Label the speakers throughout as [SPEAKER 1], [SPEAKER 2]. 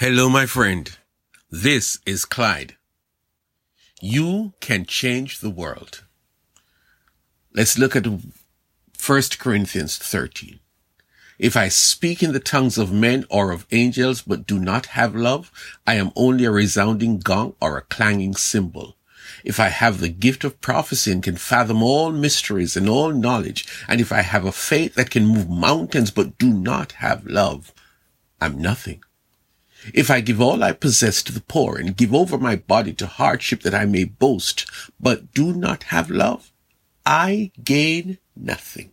[SPEAKER 1] Hello, my friend. This is Clyde. You can change the world. Let's look at 1 Corinthians 13. If I speak in the tongues of men or of angels, but do not have love, I am only a resounding gong or a clanging cymbal. If I have the gift of prophecy and can fathom all mysteries and all knowledge, and if I have a faith that can move mountains, but do not have love, I'm nothing. If I give all I possess to the poor and give over my body to hardship that I may boast, but do not have love, I gain nothing.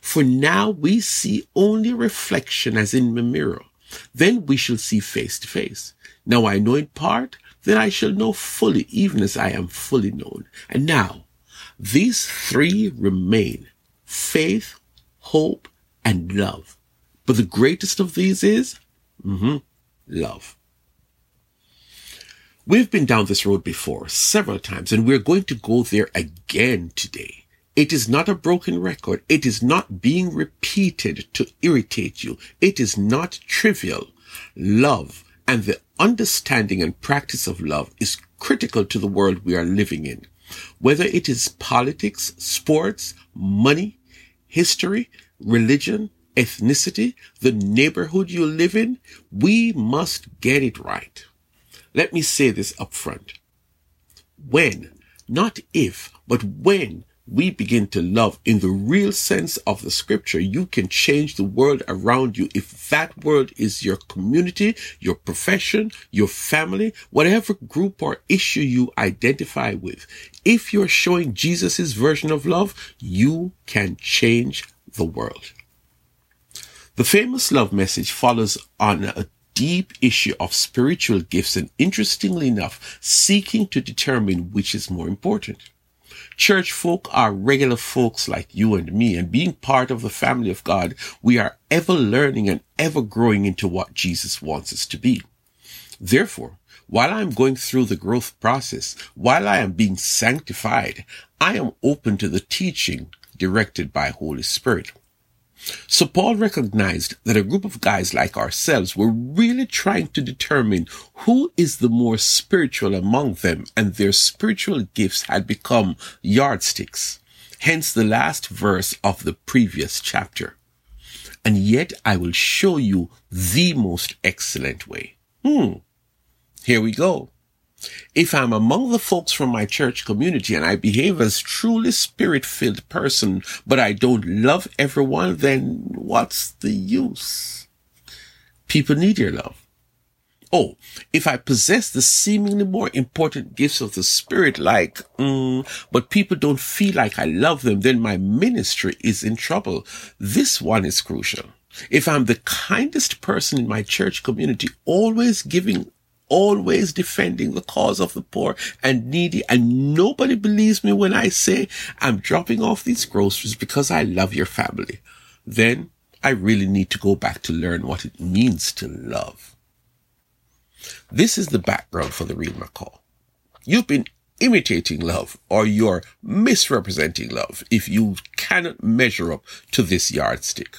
[SPEAKER 1] For now we see only reflection as in a mirror. Then we shall see face to face. Now I know in part, then I shall know fully, even as I am fully known. And now, these three remain faith, hope, and love. But the greatest of these is mm-hmm, love. We've been down this road before several times, and we're going to go there again today. It is not a broken record. It is not being repeated to irritate you. It is not trivial. Love and the understanding and practice of love is critical to the world we are living in. Whether it is politics, sports, money, history, religion, ethnicity, the neighborhood you live in, we must get it right. Let me say this up front. When, not if, but when we begin to love in the real sense of the scripture, you can change the world around you. If that world is your community, your profession, your family, whatever group or issue you identify with, if you're showing Jesus' version of love, you can change the world. The famous love message follows on a deep issue of spiritual gifts and interestingly enough, seeking to determine which is more important. Church folk are regular folks like you and me, and being part of the family of God, we are ever learning and ever growing into what Jesus wants us to be. Therefore, while I am going through the growth process, while I am being sanctified, I am open to the teaching directed by Holy Spirit. So Paul recognized that a group of guys like ourselves were really trying to determine who is the more spiritual among them and their spiritual gifts had become yardsticks. Hence the last verse of the previous chapter. And yet I will show you the most excellent way. Hmm. Here we go. If I'm among the folks from my church community and I behave as truly spirit-filled person, but I don't love everyone, then what's the use? People need your love. Oh, if I possess the seemingly more important gifts of the spirit, like, mm, but people don't feel like I love them, then my ministry is in trouble. This one is crucial. If I'm the kindest person in my church community, always giving always defending the cause of the poor and needy. And nobody believes me when I say I'm dropping off these groceries because I love your family. Then I really need to go back to learn what it means to love. This is the background for the real McCall. You've been imitating love or you're misrepresenting love if you cannot measure up to this yardstick.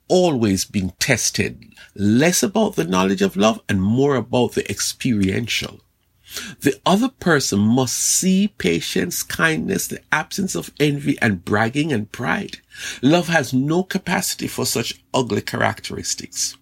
[SPEAKER 1] always being tested, less about the knowledge of love and more about the experiential. The other person must see patience, kindness, the absence of envy and bragging and pride. Love has no capacity for such ugly characteristics.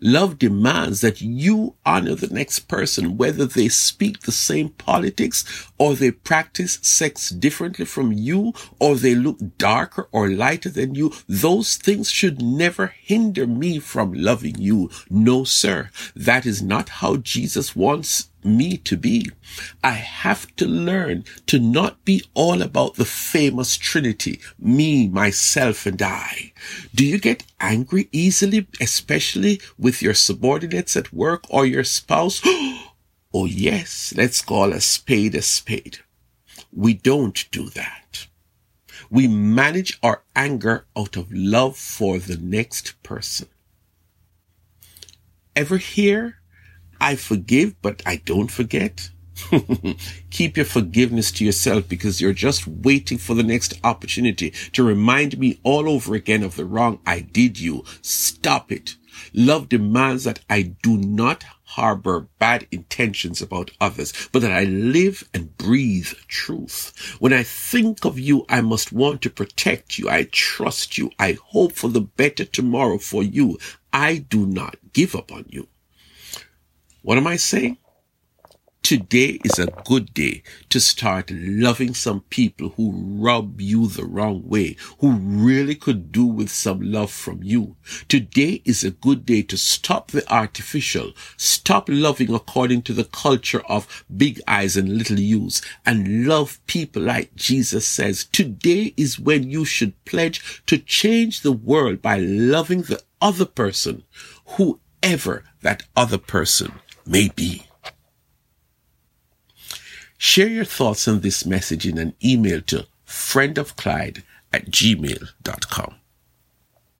[SPEAKER 1] Love demands that you honor the next person, whether they speak the same politics or they practice sex differently from you or they look darker or lighter than you. Those things should never hinder me from loving you. No, sir. That is not how Jesus wants me to be. I have to learn to not be all about the famous Trinity, me, myself, and I. Do you get angry easily, especially with your subordinates at work or your spouse? oh yes, let's call a spade a spade. We don't do that. We manage our anger out of love for the next person. Ever hear I forgive, but I don't forget. Keep your forgiveness to yourself because you're just waiting for the next opportunity to remind me all over again of the wrong I did you. Stop it. Love demands that I do not harbor bad intentions about others, but that I live and breathe truth. When I think of you, I must want to protect you. I trust you. I hope for the better tomorrow for you. I do not give up on you. What am I saying? Today is a good day to start loving some people who rub you the wrong way, who really could do with some love from you. Today is a good day to stop the artificial, stop loving according to the culture of big eyes and little U's, and love people like Jesus says. Today is when you should pledge to change the world by loving the other person, whoever that other person may be. Share your thoughts on this message in an email to friendofclyde at gmail.com.